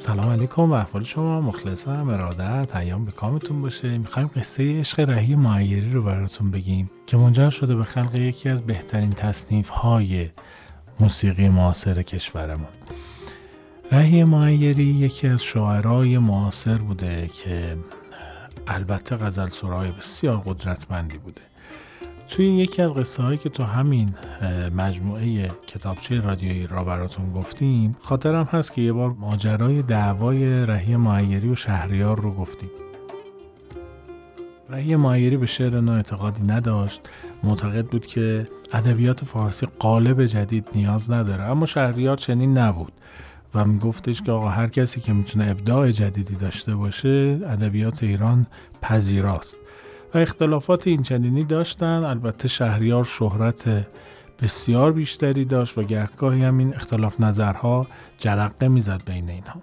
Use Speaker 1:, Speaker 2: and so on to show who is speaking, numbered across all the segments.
Speaker 1: سلام علیکم و احوال شما. مخلصم ارادت ایام به کامتون باشه. می‌خوایم قصه عشق رهی معیری رو براتون بگیم که منجر شده به خلق یکی از بهترین تصنیف های موسیقی معاصر کشورمون. رهی معیری یکی از شاعرای معاصر بوده که البته غزل سرای بسیار قدرتمندی بوده. توی یکی از قصه هایی که تو همین مجموعه کتابچه رادیویی را براتون گفتیم خاطرم هست که یه بار ماجرای دعوای رهی معیری و شهریار رو گفتیم. رهی معیری به شعر نو اعتقادی نداشت. معتقد بود که ادبیات فارسی قالب جدید نیاز نداره اما شهریار چنین نبود و میگفتش که آقا هر کسی که می‌تونه ابداع جدیدی داشته باشه ادبیات ایران پذیراست. و اختلافات اینچنینی داشتن. البته شهریار شهرت بسیار بیشتری داشت و گهگاهی هم این اختلاف نظرها جرقه می‌زد بین اینها.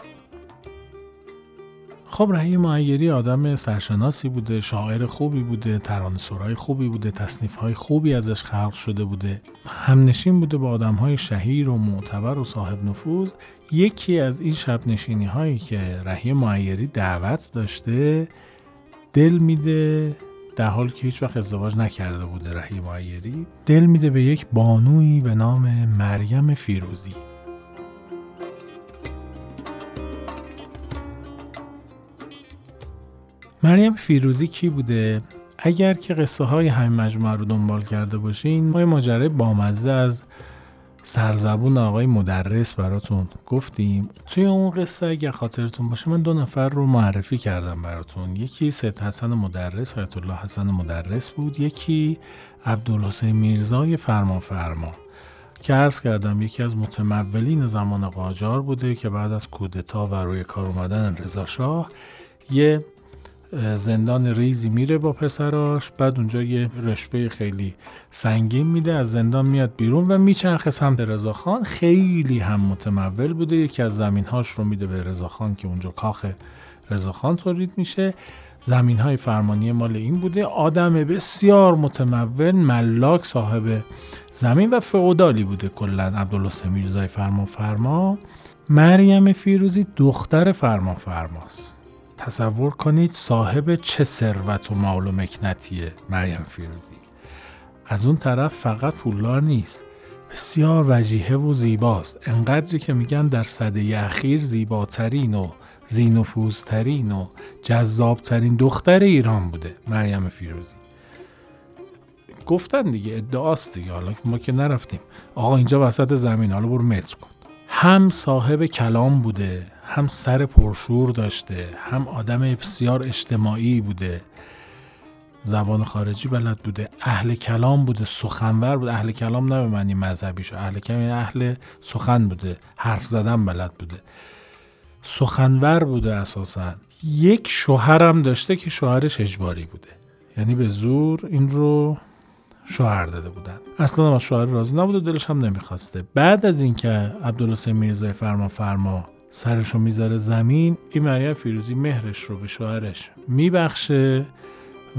Speaker 1: خب رهی معیری آدم سرشناسی بوده شاعر خوبی بوده ترانه سرای خوبی بوده تصنیف های خوبی ازش خلق شده بوده. همنشین بوده با آدم های شهیر و معتبر و صاحب نفوذ. یکی از این شب نشینی هایی که رهی معیری دعوت داشته دل میده در حالی که هیچ وقت ازدواج نکرده بوده رهی معیری دل میده به یک بانویی به نام مریم فیروزی مریم فیروزی کی بوده؟ اگر که قصه های همین مجموعه رو دنبال کرده باشین ما یه ماجرای بامزه از سرزبون آقای مدرس براتون گفتیم. توی اون قصه اگر خاطرتون باشه من دو نفر رو معرفی کردم براتون. یکی سید حسن مدرس آیت الله حسن مدرس بود. یکی عبدالحسین میرزای فرما فرما. که عرض کردم یکی از متمولین زمان قاجار بوده که بعد از کودتا و روی کار اومدن رضا شاه یه زندان ریزی میره با پسراش بعد اونجا یه رشوه خیلی سنگین میده از زندان میاد بیرون و میچرخه سمت رضاخان خیلی هم متمول بوده یکی از زمینهاش رو میده به رضاخان که اونجا کاخ رضاخان تولید میشه. زمین های فرمانی مال این بوده. آدم بسیار متمول ملاک صاحب زمین و فعودالی بوده کلا عبدالله میرزای فرما فرما مریم فیروزی دختر فرما فرماست تصور کنید صاحب چه ثروت و مال و مکنتیه مریم فیروزی. از اون طرف فقط پولدار نیست. بسیار وجیهه و زیباست. انقدری که میگن در صده اخیر زیباترین و زینفوزترین و جذابترین دختر ایران بوده مریم فیروزی. گفتن دیگه ادعاست دیگه. حالا ما که نرفتیم. آقا اینجا وسط زمین حالا برو متر کن. هم صاحب کلام بوده هم سر پرشور داشته هم آدم بسیار اجتماعی بوده. زبان خارجی بلد بوده اهل کلام بوده سخنور بوده. اهل کلام نه به معنی مذهبیش اهل کلام یعنی اهل سخن بوده حرف زدن بلد بوده. سخنور بوده اساسا. یک شوهرم داشته که شوهرش اجباری بوده. یعنی به زور این رو شوهر داده بودن. اصلا از شوهر راضی نبوده دلش هم نمی‌خواسته. بعد از اینکه عبدالحسین میرزای فرما فرما سرش رو می‌ذاره زمین این مریم فیروزی مهرش رو به شوهرش میبخشه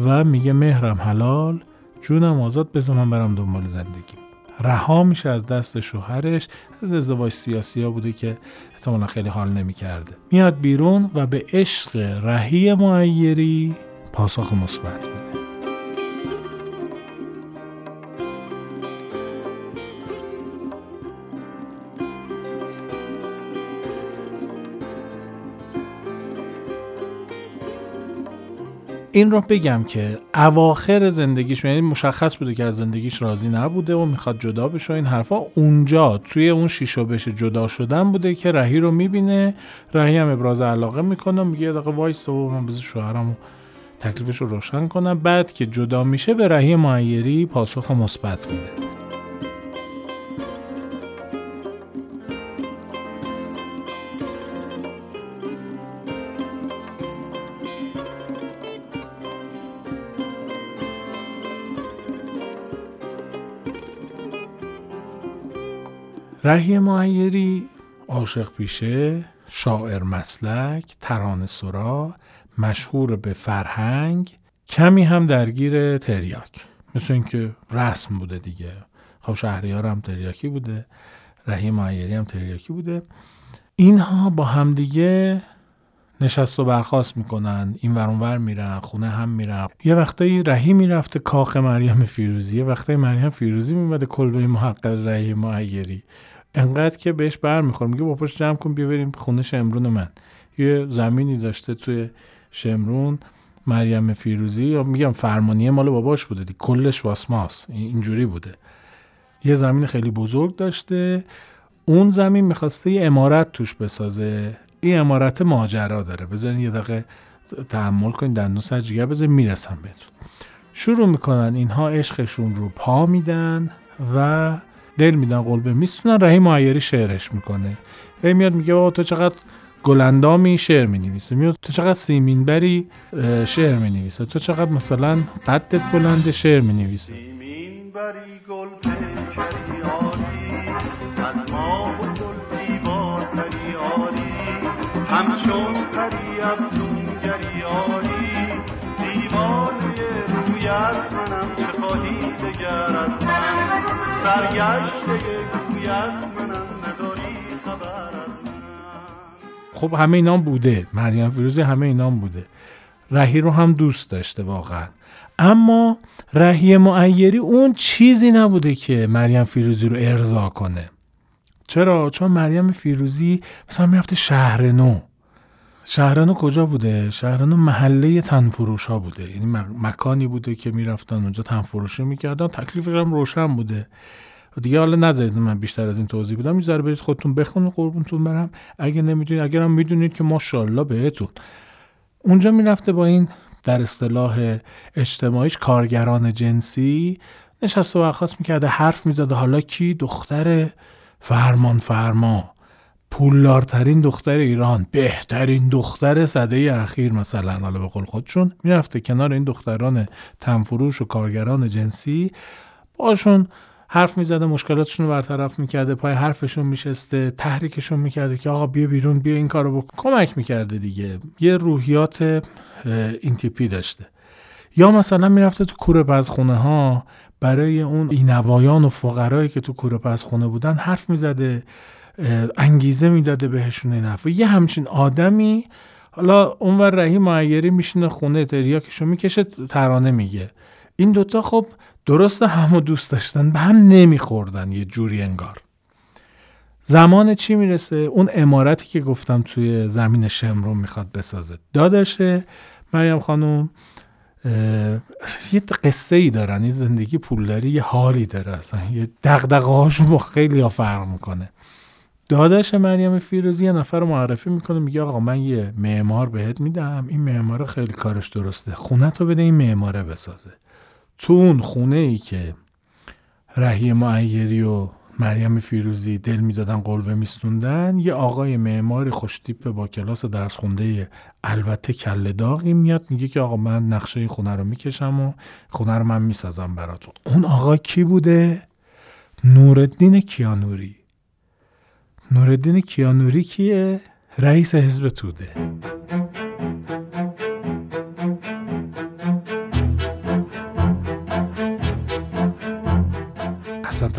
Speaker 1: و میگه مهرم حلال جونم آزاد بذار من برم دنبال زندگی. رها میشه از دست شوهرش از ازدواج سیاسی ها بوده که احتمالا خیلی حال نمی‌کرده. میاد بیرون و به عشق رهی معیری پاسخ مثبت میده. این رو بگم که اواخر زندگیش یعنی مشخص بوده که از زندگیش راضی نبوده و می‌خواد جدا بشه این حرفا اونجا توی اون شیشو بشه جدا شدن بوده که رهی رو می‌بینه. رهی هم ابراز علاقه می‌کنه میگه یه دقیقه وایس و من بذار شوهرمو تکلیفش رو روشن کنم. بعد که جدا میشه به رهی معیری پاسخ مثبت میده. رهی معیری عاشق پیشه شاعر مسلک ترانه سرا مشهور به فرهنگ کمی هم درگیر تریاک. مثل اینکه رسم بوده دیگه. خب شهریار هم تریاکی بوده رهی معیری هم تریاکی بوده. اینها با همدیگه نشست و برخواست می‌کنن. این ور میرن خونه هم میرن. یه وقتایی رهی می‌رفته کاخ مریم فیروزی یه وقتایی مریم فیروزی میمده کلبه محقق رهی معیری. انقدر که بهش بر می‌خوره میگه با جمع کن بیاریم خونه شمرون من. یه زمینی داشته توی شمرون مریم فیروزی. یا میگم فرمانیه مال باباش بوده دی کلش واسماس اینجوری بوده. یه زمین خیلی بزرگ داشته. اون زمین می‌خواسته یه امارت توش بسازه. این امارت ماجرا داره. بذارین یه دقیقه تحمل کنین. دندون سر جگر بذارین می‌رسم بهتون. شروع می‌کنن. اینها عشقشون رو پا میدن و دل میدن قلبه. میستونن رهی معیری شعرش می‌کنه. هی میاد میگه تو چقدر گلندامی شعر می نویسه میاد تو چقدر سیمین بری شعر می نویسه تو چقدر مثلا قدت بلند شعر می نویسه سیمین بری گل از ما و گل زیباتری آری. همچون پری از سونگری آری. دیوانه رویت خب همه اینام بوده. مریم فیروزی همه اینام بوده. رهی رو هم دوست داشته واقعا. اما رهی معیری اون چیزی نبوده که مریم فیروزی رو ارضا کنه. چرا؟ چون مریم فیروزی مثلا می‌رفته شهر نو شهر نو کجا بوده؟ شهر نو محله تنفروش ها بوده. یعنی مکانی بوده که می‌رفتن اونجا تنفروشی می‌کردن. تکلیفش هم روشن بوده. دیگه حالا نذارید من بیشتر از این توضیح بدم. می‌ذاره برید خودتون بخونید قربونتون برم. اگه نمی‌دونید اگر هم می‌دونید که ماشاءالله بهتون. اونجا می‌رفته با این در اصطلاح اجتماعیش کارگران جنسی. نشست و برخواست می‌کرده حرف می‌زده. حالا کی؟ دختر فرمان فرما. پولدارترین دختر ایران. بهترین دختر صده اخیر مثلا. حالا به قول خودشون. می‌رفته کنار این دختران تنفروش و کارگران جنسی. باشون حرف می‌زده مشکلاتشون رو برطرف می‌کرده پای حرفشون میشسته تحریکشون می‌کرده که آقا بیا بیرون بیا این کارو بکن. کمک می‌کرده دیگه. یه روحیات این تیپی داشته. یا مثلا می‌رفته تو کوره خونه ها برای اون اینوایان و فقرایی که تو کوره خونه بودن حرف می‌زده انگیزه می‌داده بهشون این حرف. یه همچین آدمی حالا اونور رهی معیری میشینه خونه تریاکشو می‌کشه ترانه میگه. این دوتا خب درست همو دوست داشتن به هم نمیخوردن یه جوری انگار. زمان چی می‌رسه؟ اون امارتی که گفتم توی زمین شمرون می‌خواد بسازه. داداشه مریم خانوم یه قصه ای دارن این زندگی پولداری یه حالی داره اصلا. یه دقدقه هاشون خیلی ها فرق می‌کنه. داداش مریم فیروزی یه نفر معرفی می‌کنه میگه آقا من یه معمار بهت میدم این معمار خیلی کارش درسته خونه تو بده این معماره بسازه. تو اون خونه ای که رهی معیری و مریم فیروزی دل می‌دادن قلوه میستوندن یه آقای معماری خوشتیپ با کلاس درس خونده البته کله داغی میاد میگه که آقا من نقشه خونه رو می‌کشم و خونه رو من می‌سازم براتون. اون آقا کی بوده؟ نوردین کیانوری. نوردین کیانوری کیه؟ رئیس حزب توده.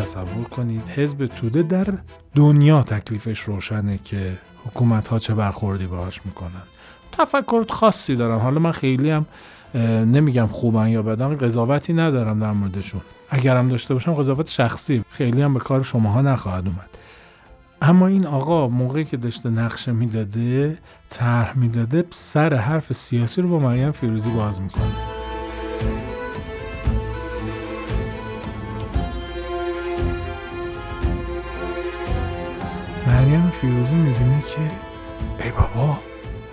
Speaker 1: تصور کنید حزب توده در دنیا تکلیفش روشنه که حکومت ها چه برخوردی باهاش می‌کنن. تفکر خاصی دارم. حالا من خیلی هم نمیگم خوبن یا بدن قضاوتی ندارم در موردشون. اگرم داشته باشم قضاوت شخصی خیلی هم به کار شماها نخواهد اومد. اما این آقا موقعی که داشته نقشه می‌داده طرح می‌داده سر حرف سیاسی رو با مریم فیروزی باز می‌کنه. فیروزی می‌بینه که ای بابا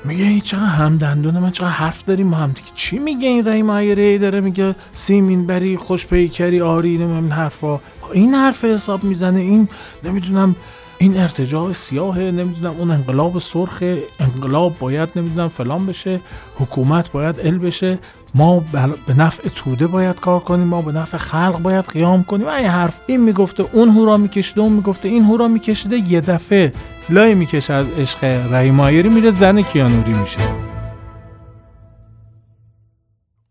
Speaker 1: میگه این چقدر همدندون من چقدر حرف داریم ما هم دیگه. چی میگه این رای مایره داره میگه سیمین بری خوش پیکری آری این حرفا. این حرف حساب می‌زنه این نمی‌دونم این ارتجاع سیاه نمی‌دونم اون انقلاب سرخ انقلاب باید نمی‌دونم فلان بشه حکومت باید ال بشه. ما به نفع توده باید کار کنیم ما به نفع خلق باید قیام کنیم. این حرف این می‌گفته اون هورا میکشیده اون می‌گفته این هورا میکشیده یه دفعه لای می‌کشه از عشق رحیم میره زن کیانوری میشه.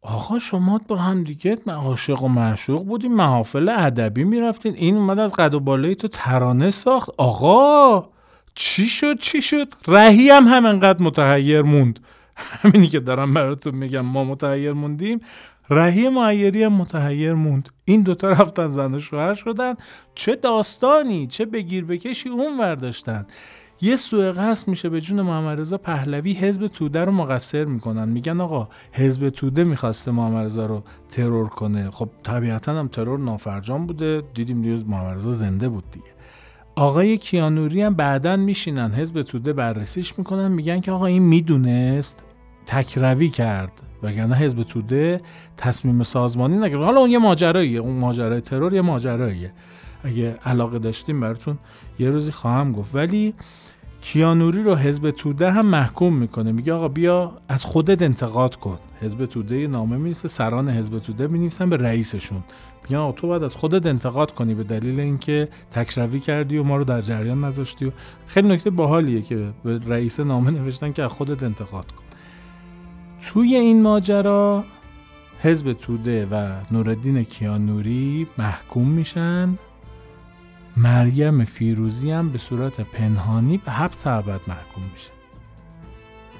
Speaker 1: آقا شما با هم دیگه عاشق و معشوق بودیم محافل ادبی می‌رفتین. این اومد از قد و بالای تو ترانه ساخت. آقا چی شد چی شد؟ رهی هم همینقدر متحیر موند. همینی که دارم براتون میگم ما متحیر موندیم. رهی معیری هم متحیر موند. این دوتا رفتن زن و شوهر شدن. چه داستانی چه بگیر بکشی اون ورداشتن یه سوء قصد میشه به جون محمد پهلوی حزب توده رو مقصر می‌کنن. میگن آقا حزب توده می‌خواسته محمد رو ترور کنه. خب طبیعتا هم ترور نافرجام بوده. دیدیم دیروز محمد زنده بود دیگه. آقای کیانوری هم بعدا میشینن حزب توده بررسیش می‌کنن میگن که آقا این می‌دونست تکروی کرد وگرنه حزب توده تصمیم سازمانی نگرفت. حالا اون یه ماجراییه اون ماجرای ترور یه ماجراییه. اگه علاقه داشتیم براتون یه روزی خواهم گفت. ولی کیانوری رو حزب توده هم محکوم می‌کنه. میگه آقا بیا از خودت انتقاد کن. حزب توده نامه مینیسه سران حزب توده می‌نویسن به رئیسشون. میگن آقا تو باید از خودت انتقاد کنی به دلیل اینکه تکروی کردی و ما رو در جریان نذاشتی و خیلی نکته باحالیه که به رئیس نامه نوشتن که از خودت انتقاد کن. توی این ماجرا حزب توده و نوردین کیانوری محکوم میشن. مریم فیروزی هم به صورت پنهانی به حبس ابد محکوم میشه.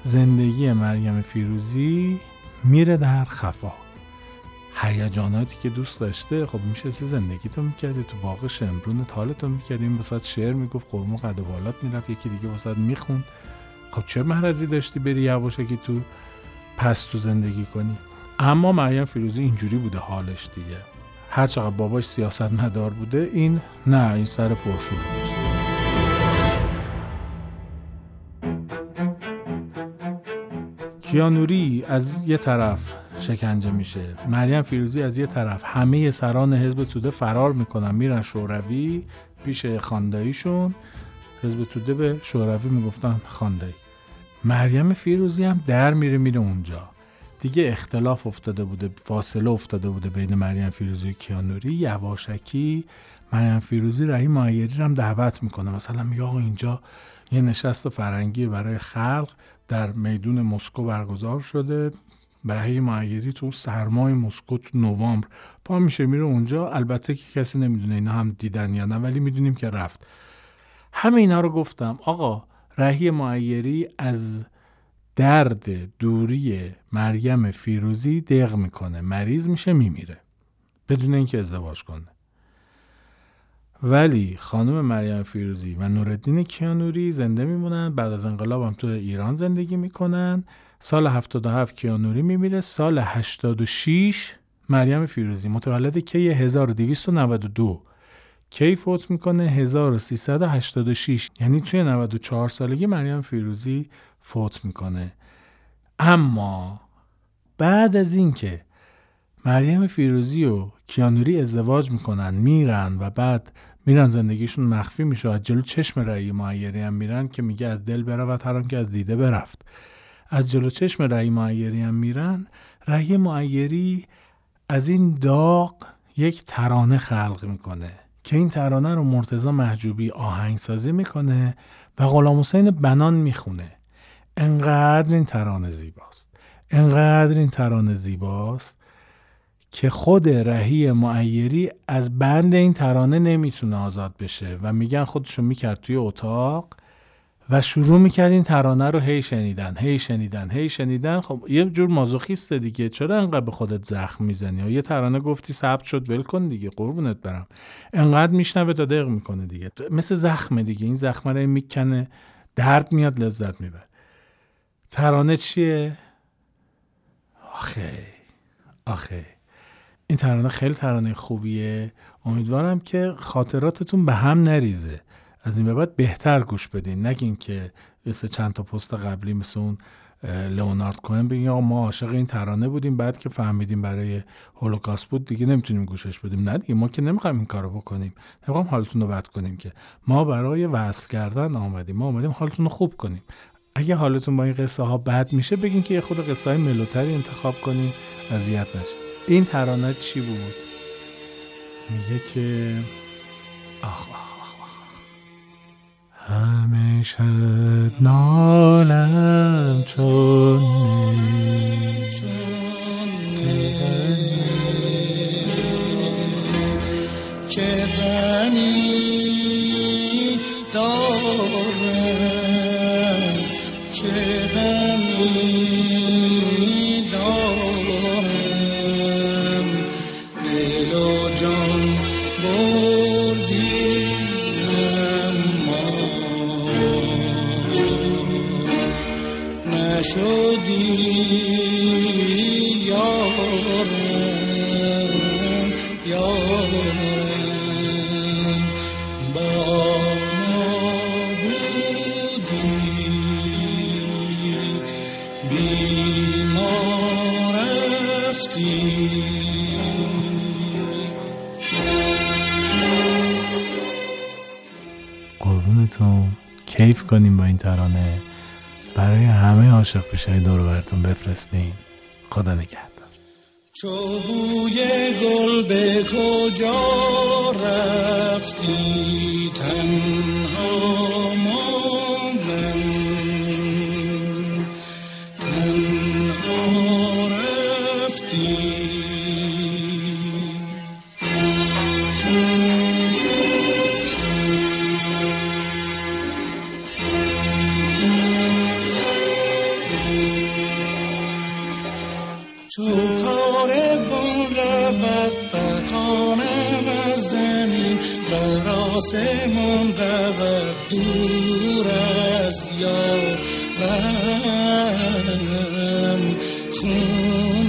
Speaker 1: زندگی مریم فیروزی میره در خفا. هیجاناتی که دوست داشته خب میشه سی زندگی تو می‌کردی تو باغ شمرون تالتو می‌کردی این وسط شعر می‌گفت قرمو قد بالات می‌رفت یکی دیگه وسط می‌خوند. خب چه محرزی داشتی بری یواشکی تو پس تو زندگی کنی؟ اما مریم فیروزی اینجوری بوده حالش دیگه. هر چقدر باباش سیاست مدار بوده این نه این سر پرشور کیانوری از یه طرف شکنجه میشه. مریم فیروزی از یه طرف. همه سران حزب توده فرار می‌کنن. میرن شوروی پیش خانداییشون. حزب توده به شوروی می‌گفتن خاندایی. مریم فیروزی هم در میره میره اونجا. دیگه اختلاف افتاده بوده فاصله افتاده بوده بین مریم فیروزی کیانوری. یواشکی مریم فیروزی رهی معیری هم دعوت می‌کنه. مثلا میگه آقا اینجا یه نشست فرنگی برای خلق در میدون مسکو برگزار شده. برای معیری تو سرمای مسکو تو نوامبر پا میشه میره اونجا. البته که کسی نمی‌دونه اینا هم دیدن یا نه ولی می‌دونیم که رفت. همه اینا رو گفتم. آقا رهی معیری از درد دوری مریم فیروزی دق می‌کنه. مریض میشه میمیره. بدون اینکه ازدواج کنه. ولی خانم مریم فیروزی و نوردین کیانوری زنده میمونن. بعد از انقلاب هم تو ایران زندگی می‌کنن. سال 77 کیانوری میمیره. سال 86 مریم فیروزی متولد کی؟ 1292 کی فوت می‌کنه؟ 1386 یعنی توی 94 سالگی مریم فیروزی فوت می‌کنه. اما بعد از اینکه مریم فیروزی و کیانوری ازدواج می‌کنن میرن و بعد میرن زندگیشون مخفی میشه از جلو چشم رأی معیری هم میرن که میگه از دل برود هر که از دیده برفت. از جلو چشم رأی معیری هم میرن. رأی معیری از این داغ یک ترانه خلق می‌کنه که این ترانه رو مرتزا محجوبی آهنگسازی می‌کنه و غلام حسین بنان می‌خونه. انقدر این ترانه زیباست. انقدر این ترانه زیباست که خود رهی معیری از بند این ترانه نمی‌تونه آزاد بشه و میگن خودشو می‌کرد توی اتاق و شروع می‌کرد این ترانه رو هی شنیدن هی شنیدن هی شنیدن. خب یه جور مازوخیسته دیگه. چرا انقدر به خودت زخم می‌زنی؟ یه ترانه گفتی ثبت شد ول کن دیگه قربونت برم. انقدر میشنوه تا دق می‌کنه دیگه. مثل زخمه دیگه. این زخمه رو می‌کنه درد میاد لذت می‌بره. ترانه چیه؟ آخه آخه. این ترانه خیلی ترانه خوبیه. امیدوارم که خاطراتتون به هم نریزه. از این به بعد بهتر گوش بدین. نگین که مثل چند تا پست قبلی مثل اون لئونارد کوهن بگین آقا ما عاشق این ترانه بودیم بعد که فهمیدیم برای هولوکاست بود دیگه نمی‌تونیم گوشش بدیم. نه دیگه ما که نمی‌خوایم این کارو بکنیم. نمی‌خوایم حالتون رو بد کنیم که. ما برای وصل کردن آمدیم. ما آمدیم حالتون رو خوب کنیم. اگه حالتون با این قصه ها بد میشه بگین که یه خود قصه های ملوتری انتخاب کنیم اذیت نشه. این ترانه چی بود؟ میگه که آخ آخ همه شب نالم چون که غمی دارم. Chidam کیف کنیم با این ترانه. برای همه عاشق پیشهای دور براتون بفرستین. خدا نگهدار.
Speaker 2: چو بوی گل به کجا رفتی تنها خون